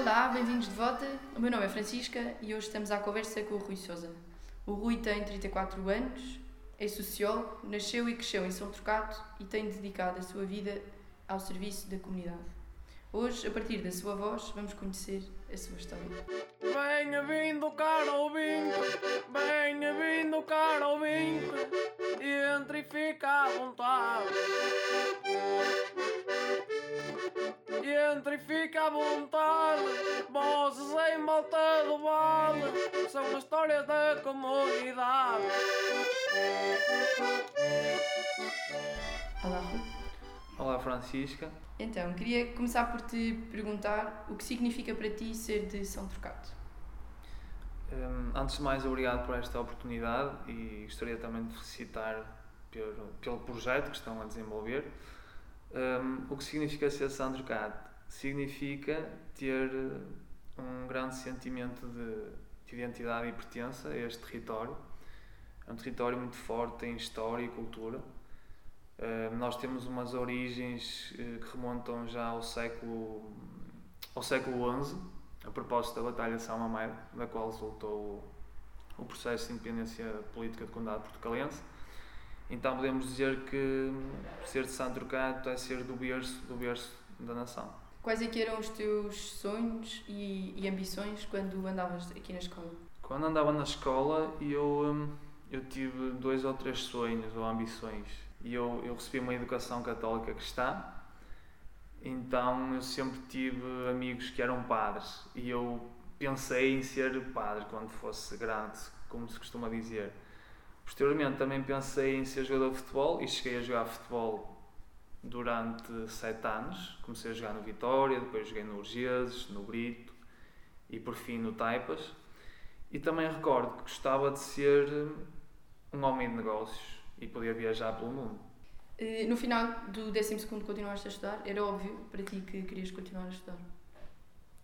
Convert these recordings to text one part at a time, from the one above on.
Olá, bem-vindos de volta. O meu nome é Francisca e hoje estamos à conversa com o Rui Souza. O Rui tem 34 anos, é sociólogo, nasceu e cresceu em São Trocado e tem dedicado a sua vida ao serviço da comunidade. Hoje, a partir da sua voz, vamos conhecer a sua história. Venha vindo, caro ouvinte, venha vindo, caro ouvinte, entre e fica à vontade. Entre e fica à vontade, vozes em volta do vale, são as histórias da comunidade. Olá, Rui. Olá Francisca. Então, queria começar por te perguntar o que significa para ti ser de São Trocado. Hum, antes de mais, obrigado por esta oportunidade e gostaria também de felicitar pelo, pelo projeto que estão a desenvolver. Hum, o que significa ser São Trocado? Significa ter um grande sentimento de, de identidade e pertença a este território. É um território muito forte em história e cultura Uh, nós temos umas origens uh, que remontam já ao século ao século XI, a propósito da Batalha de São Mamede, da qual resultou o, processo de independência política do Condado Portucalense. Então podemos dizer que ser de Santo Trocado é ser do berço, do berço da nação. Quais é que eram os teus sonhos e, e ambições quando andavas aqui na escola? Quando andava na escola, eu, hum, eu tive dois ou três sonhos ou ambições e eu, eu recebi uma educação católica cristã, então eu sempre tive amigos que eram padres e eu pensei em ser padre quando fosse grande, como se costuma dizer. Posteriormente também pensei em ser jogador de futebol e cheguei a jogar futebol durante sete anos. Comecei a jogar no Vitória, depois joguei no Urgeses, no Brito e por fim no Taipas. E também recordo que gostava de ser um homem de negócios e poder viajar pelo mundo. Eh, no final do 12 continuaste a estudar? Era óbvio para ti que querias continuar a estudar?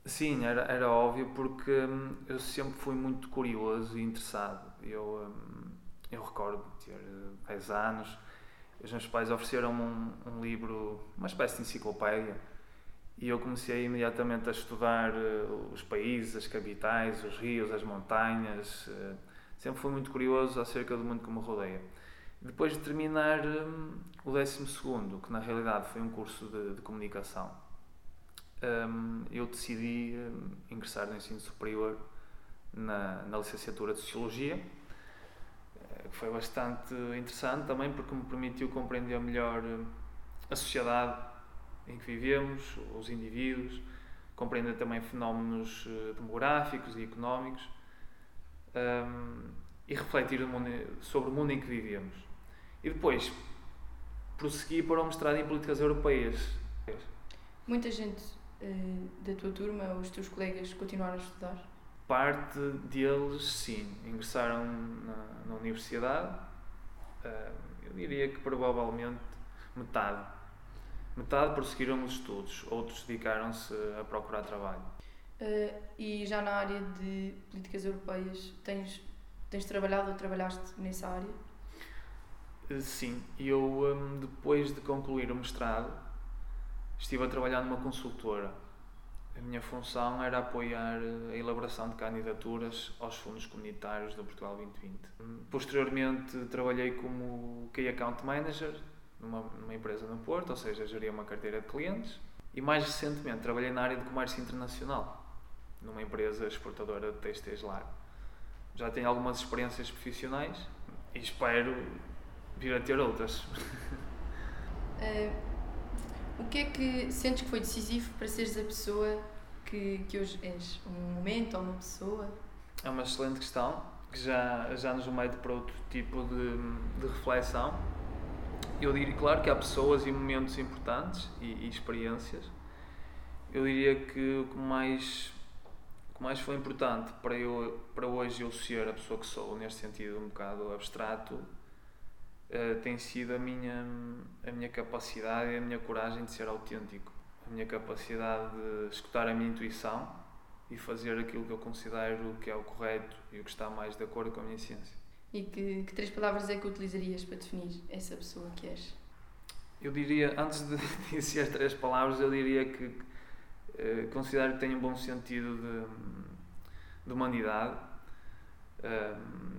Sim, era, era óbvio porque hum, eu sempre fui muito curioso e interessado. Eu, hum, eu recordo ter 10 anos, os meus pais ofereceram-me um, um, livro, uma espécie de enciclopédia, e eu comecei imediatamente a estudar uh, os países, as capitais, os rios, as montanhas. Uh, sempre fui muito curioso acerca do mundo que me rodeia. Depois de terminar um, o 12, que na realidade foi um curso de, de comunicação, um, eu decidi um, ingressar no ensino superior na, na licenciatura de Sociologia, eh, que foi bastante interessante também porque me permitiu compreender melhor hum, a sociedade em que vivemos, os indivíduos, compreender também fenómenos eh, demográficos e económicos um, e refletir sobre o mundo em que vivemos. E depois prossegui para o mestrado em políticas europeias. Muita gente uh, da tua turma, os teus colegas, continuaram a estudar? Parte deles, sim, ingressaram na, na universidade. Uh, eu diria que provavelmente metade. Metade prosseguiram os estudos, outros dedicaram-se a procurar trabalho. Uh, e já na área de políticas europeias, tens, tens trabalhado ou trabalhaste nessa área? Eh, sim, eu depois de concluir o mestrado estive a trabalhar numa consultora. A minha função era apoiar eh, a elaboração de candidaturas aos fundos comunitários do Portugal 2020. Hum, posteriormente trabalhei como Key Account Manager numa, numa empresa no Porto, ou seja, geria uma carteira de clientes. E mais recentemente trabalhei na área de comércio internacional, numa empresa exportadora de têxteis lar. Já tenho algumas experiências profissionais e espero vir a ter outras. O que é que sentes que foi decisivo para seres a pessoa que, que hoje és? Um momento ou uma pessoa? É uma excelente questão que já, já nos remete para outro tipo de, de reflexão. Eu diria, claro, que há pessoas e momentos importantes e, e experiências. Eu diria que o que mais o que mais foi importante para eu para hoje eu ser a pessoa que sou neste sentido um bocado abstrato uh, tem sido a minha, a minha capacidade e a minha coragem de ser autêntico. A minha capacidade de escutar a minha intuição e fazer aquilo que eu considero que é o correto e o que está mais de acordo com a minha essência. E que, que três palavras é que utilizarias para definir essa pessoa que és? Eu diria, antes de dizer três palavras, eu diria que Uh, considero que tenho um bom sentido de, de humanidade.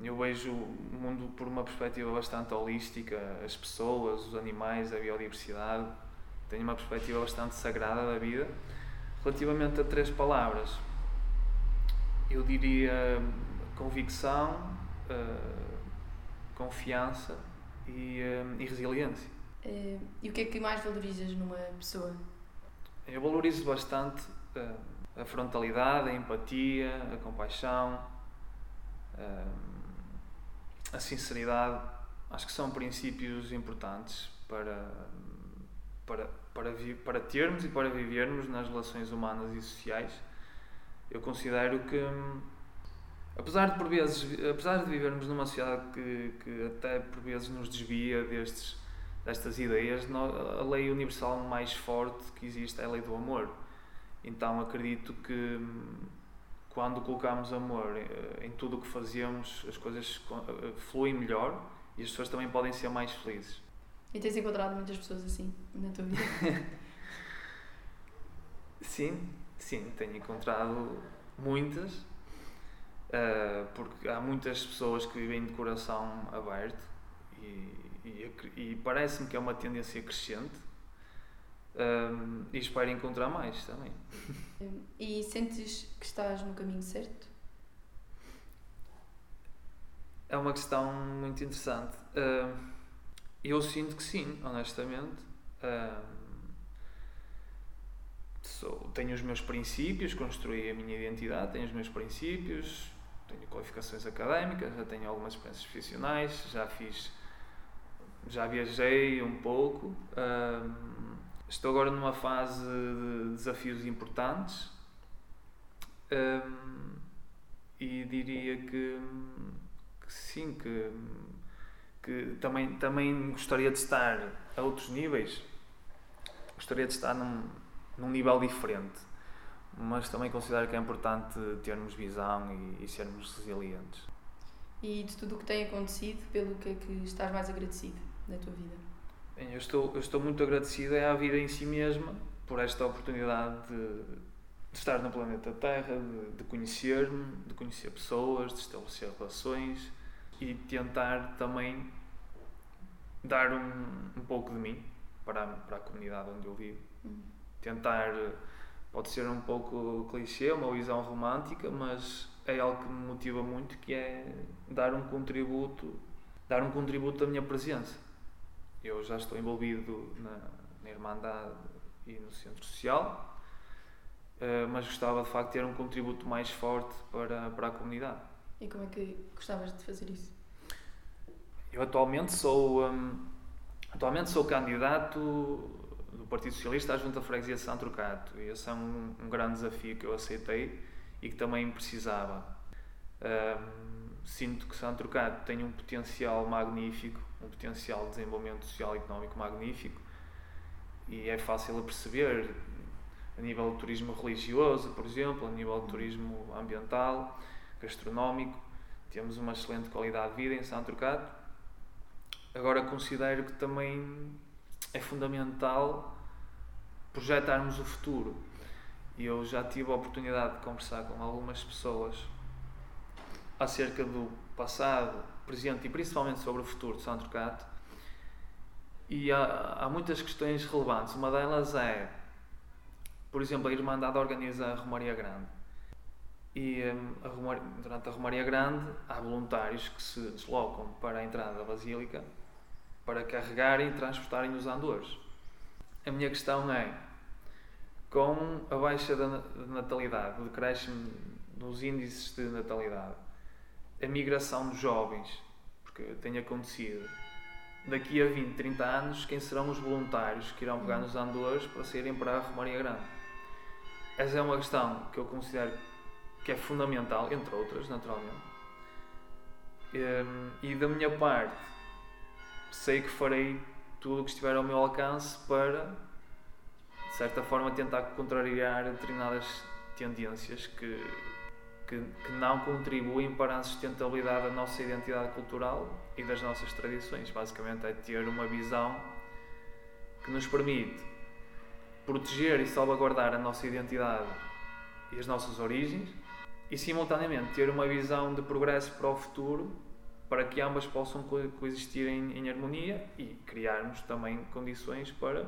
Eu vejo o mundo por uma perspectiva bastante holística, as pessoas, os animais, a biodiversidade. Tenho uma perspectiva bastante sagrada da vida. Relativamente a três palavras, eu diria convicção, uh, confiança e, uh, e resiliência. Uh, e o que é que mais valorizas numa pessoa? Eu valorizo bastante a frontalidade, a empatia, a compaixão, a sinceridade. Acho que são princípios importantes para, para, para, para termos e para vivermos nas relações humanas e sociais. Eu considero que apesar de por vezes, apesar de vivermos numa sociedade que, que até por vezes nos desvia destes, destas ideias, a lei universal mais forte que existe é a lei do amor. Então acredito que quando colocamos amor em, em tudo o que fazemos, as coisas eh, fluem melhor e as pessoas também podem ser mais felizes. E tens encontrado muitas pessoas assim na tua vida? sim, sim, tenho encontrado muitas Uh, porque há muitas pessoas que vivem de coração aberto e, e, e parece-me que é uma tendência crescente um, e espero encontrar mais também. E sentes que estás no caminho certo? É uma questão muito interessante. Uh, eu sinto que sim, honestamente. Uh, sou, tenho os meus princípios, construí a minha identidade, tenho os meus princípios, tenho qualificações académicas, já tenho algumas experiências profissionais, já fiz, já viajei um pouco. Um, estou agora numa fase de desafios importantes um, e diria que, que, sim, que, que também, também gostaria de estar a outros níveis, gostaria de estar num, num nível diferente mas também considero que é importante termos visão e, e sermos resilientes. E de tudo o que tem acontecido, pelo que é que estás mais agradecido na tua vida? Bem, eu estou, eu estou muito agradecido à vida em si mesma por esta oportunidade de, de estar no planeta Terra, de, de conhecer-me, de conhecer pessoas, de estabelecer relações e tentar também dar um, um pouco de mim para a, para a comunidade onde eu vivo. Hum. Tentar pode ser um pouco clichê, uma visão romântica, mas é algo que me motiva muito, que é dar um contributo, dar um contributo da minha presença. Eu já estou envolvido na, na Irmandade e no Centro Social, uh, mas gostava de facto de ter um contributo mais forte para, para a comunidade. E como é que gostavas de fazer isso? Eu atualmente sou um, atualmente sou candidato do Partido Socialista à Junta Freguesia de Trocato. E esse é um, um, grande desafio que eu aceitei e que também precisava. Um, sinto que Trocato tem um potencial magnífico, um potencial de desenvolvimento social e económico magnífico e é fácil a perceber a nível de turismo religioso, por exemplo, a nível de turismo ambiental, gastronómico. Temos uma excelente qualidade de vida em São Trocato. Agora considero que também é fundamental projetarmos o futuro. E eu já tive a oportunidade de conversar com algumas pessoas acerca do passado, presente e principalmente sobre o futuro de São Trocato. E há, há muitas questões relevantes. Uma delas é, por exemplo, a Irmandade organiza a Romaria Grande. E um, a Romaria, durante a Romaria Grande há voluntários que se deslocam para a entrada da Basílica para carregarem e transportarem os andores. A minha questão é, com a baixa da natalidade, o decréscimo nos índices de natalidade, a migração dos jovens, porque tem acontecido, daqui a 20, 30 anos, quem serão os voluntários que irão pegar nos andores para saírem para a Romaria Grande? Essa é uma questão que eu considero que é fundamental, entre outras, naturalmente. E da minha parte, sei que farei tudo o que estiver ao meu alcance para, de certa forma, tentar contrariar determinadas tendências que, que, que, não contribuem para a sustentabilidade da nossa identidade cultural e das nossas tradições. Basicamente, é ter uma visão que nos permite proteger e salvaguardar a nossa identidade e as nossas origens e simultaneamente ter uma visão de progresso para o futuro para que ambas possam co- coexistir em, em harmonia e criarmos também condições para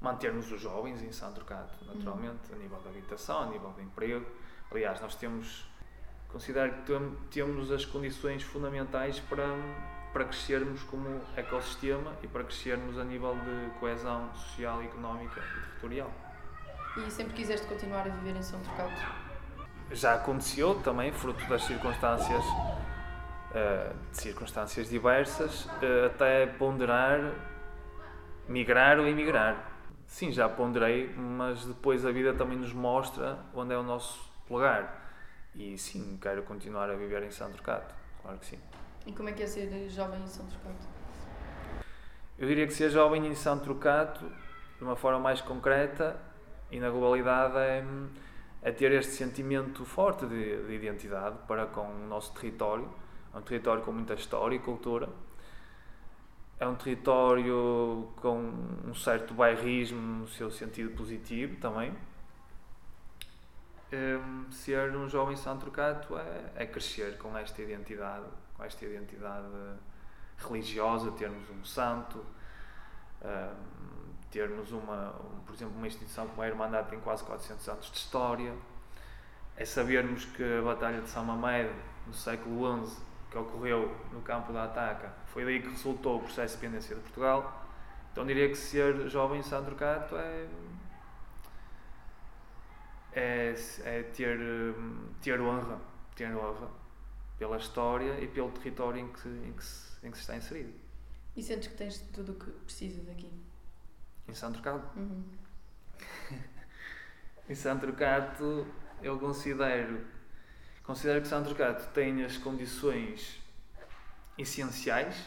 mantermos os jovens em Santo Turcato, naturalmente, a nível de habitação, a nível de emprego. Aliás, nós temos, considero que tem- temos as condições fundamentais para, para crescermos como ecossistema e para crescermos a nível de coesão social, económica e territorial. E sempre quiseste continuar a viver em São Turcato? já aconteceu também, fruto das circunstâncias, de circunstâncias diversas, eh, até ponderar migrar ou emigrar. Sim, já ponderei, mas depois a vida também nos mostra onde é o nosso lugar. E sim, quero continuar a viver em Santo Turcato, claro que sim. E como é que é ser jovem em São Turcato? Eu diria que ser jovem em Santo Turcato, de uma forma mais concreta e na globalidade, é, é ter este sentimento forte de, de identidade para com o nosso território. É um território com muita história e cultura. É um território com um certo bairrismo no seu sentido positivo também. Hum, ser um jovem Santo Turcato é, é crescer com esta identidade, com esta identidade religiosa, termos um santo, hum, termos uma, um, por exemplo, uma instituição como a Irmandade tem quase 400 anos de história, é sabermos que a Batalha de São Mamede, no século XI, que ocorreu no campo da Ataca, foi daí que resultou o processo de independência de Portugal. Então diria que ser jovem em Santo Turcato é, é, é ter, hum, ter honra, ter honra pela história e pelo território em que, em que, se, em que se está inserido. E sentes que tens tudo o que precisas aqui? Em Santo Turcato. Uhum. Em Santo Turcato, eu considero, considero que Santo Turcato tem as condições essenciais,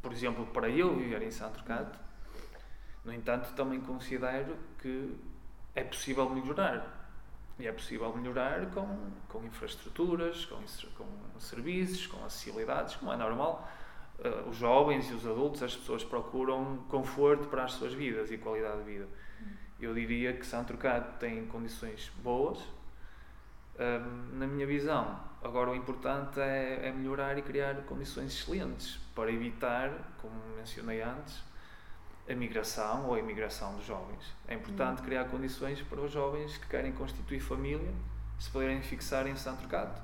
por exemplo, para eu viver em Santo Turcato. No entanto, também considero que é possível melhorar. E é possível melhorar com, com infraestruturas, com, com serviços, com acessibilidades, como é normal. Eh, os jovens e os adultos, as pessoas procuram conforto para as suas vidas e qualidade de vida. Eu diria que Santo Turcato tem condições boas, hum, na minha visão. Agora, o importante é, é melhorar e criar condições excelentes para evitar, como mencionei antes, a migração ou a imigração dos jovens. É importante criar condições para os jovens que querem constituir família se poderem fixar em Santo Turcato.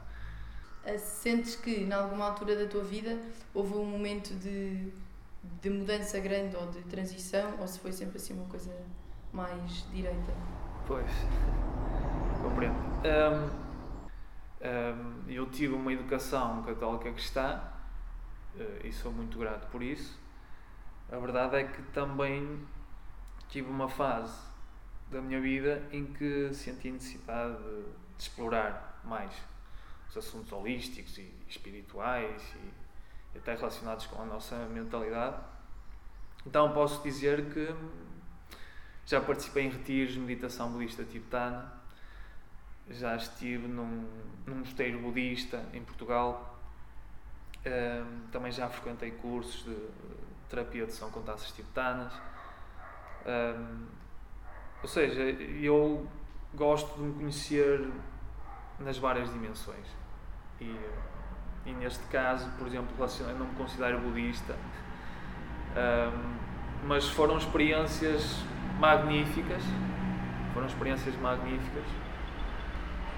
Ah, Sentes que, em alguma altura da tua vida, houve um momento de, de mudança grande ou de transição, ou se foi sempre assim uma coisa mais direita? Pois, compreendo. Hum, hum, eu tive uma educação católica cristã eh, e sou muito grato por isso. A verdade é que também tive uma fase da minha vida em que senti necessidade de, explorar mais os assuntos holísticos e espirituais e até relacionados com a nossa mentalidade. Então posso dizer que já participei em retiros de meditação budista tibetana, já estive num, num mosteiro budista em Portugal, Ahm, também já frequentei cursos de terapia de som com taças tibetanas. Ahm, ou seja, eu gosto de me conhecer nas várias dimensões. E, e neste caso, por exemplo, eu não me considero budista, ahm, mas foram experiências magníficas, foram experiências magníficas,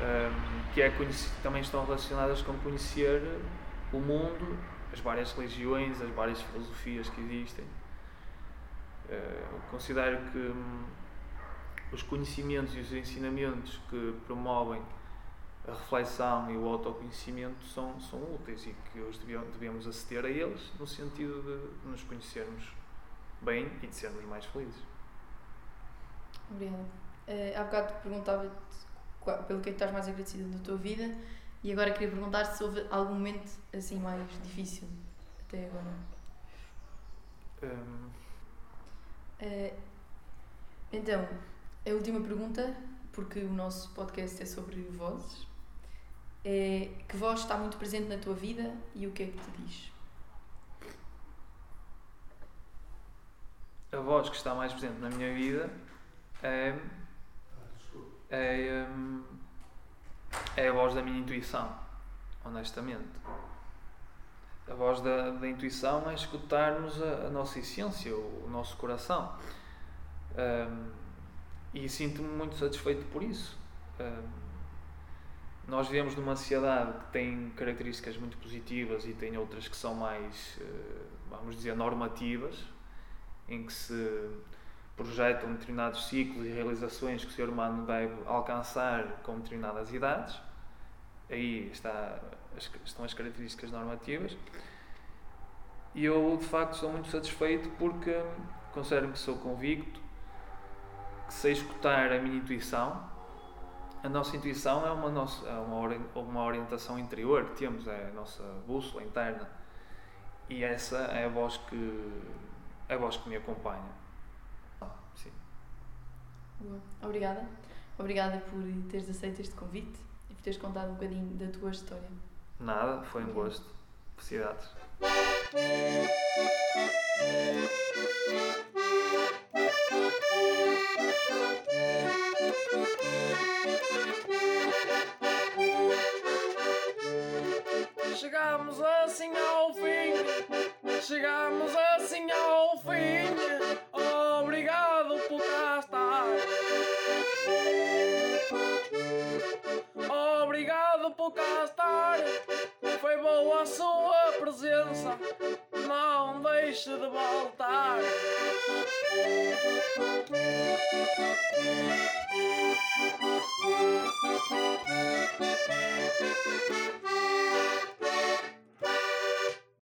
ahm, que é também estão relacionadas com conhecer o mundo, as várias religiões, as várias filosofias que existem. Eh, eu considero que hum, os conhecimentos e os ensinamentos que promovem a reflexão e o autoconhecimento são, são úteis e que hoje devemos aceder a eles no sentido de nos conhecermos bem e de sermos mais felizes. Obrigada. Uh, há bocado perguntava-te pelo que é que estás mais agradecida da tua vida e agora queria perguntar se houve algum momento assim mais difícil até agora. Hum, Uh, então, a última pergunta, porque o nosso podcast é sobre vozes, é que voz está muito presente na tua vida e o que é que te diz? a voz que está mais presente na minha vida é, é, hum, é a voz da minha intuição, honestamente. A voz da, da intuição é escutarmos a, a nossa essência, o, o nosso coração. Um, e sinto-me muito satisfeito por isso. Um, nós vivemos numa sociedade que tem características muito positivas e tem outras que são mais, eh, vamos dizer, normativas, em que se projetam determinados ciclos e realizações que o ser humano deve alcançar com determinadas idades. Aí está, estão as características normativas. E eu, de facto, estou muito satisfeito porque considero que sou convicto, que sei escutar a minha intuição. A nossa intuição é uma, nossa, é uma, orientação interior que temos, é a nossa bússola interna. E essa é a voz que, a voz que me acompanha. Boa. Obrigada. Obrigada por teres aceito este convite e por teres contado um bocadinho da tua história. Nada, foi um gosto. Felicidades. Chegamos assim ao fim, chegamos assim ao fim. Estar. Foi boa a sua presença. Não deixe de voltar.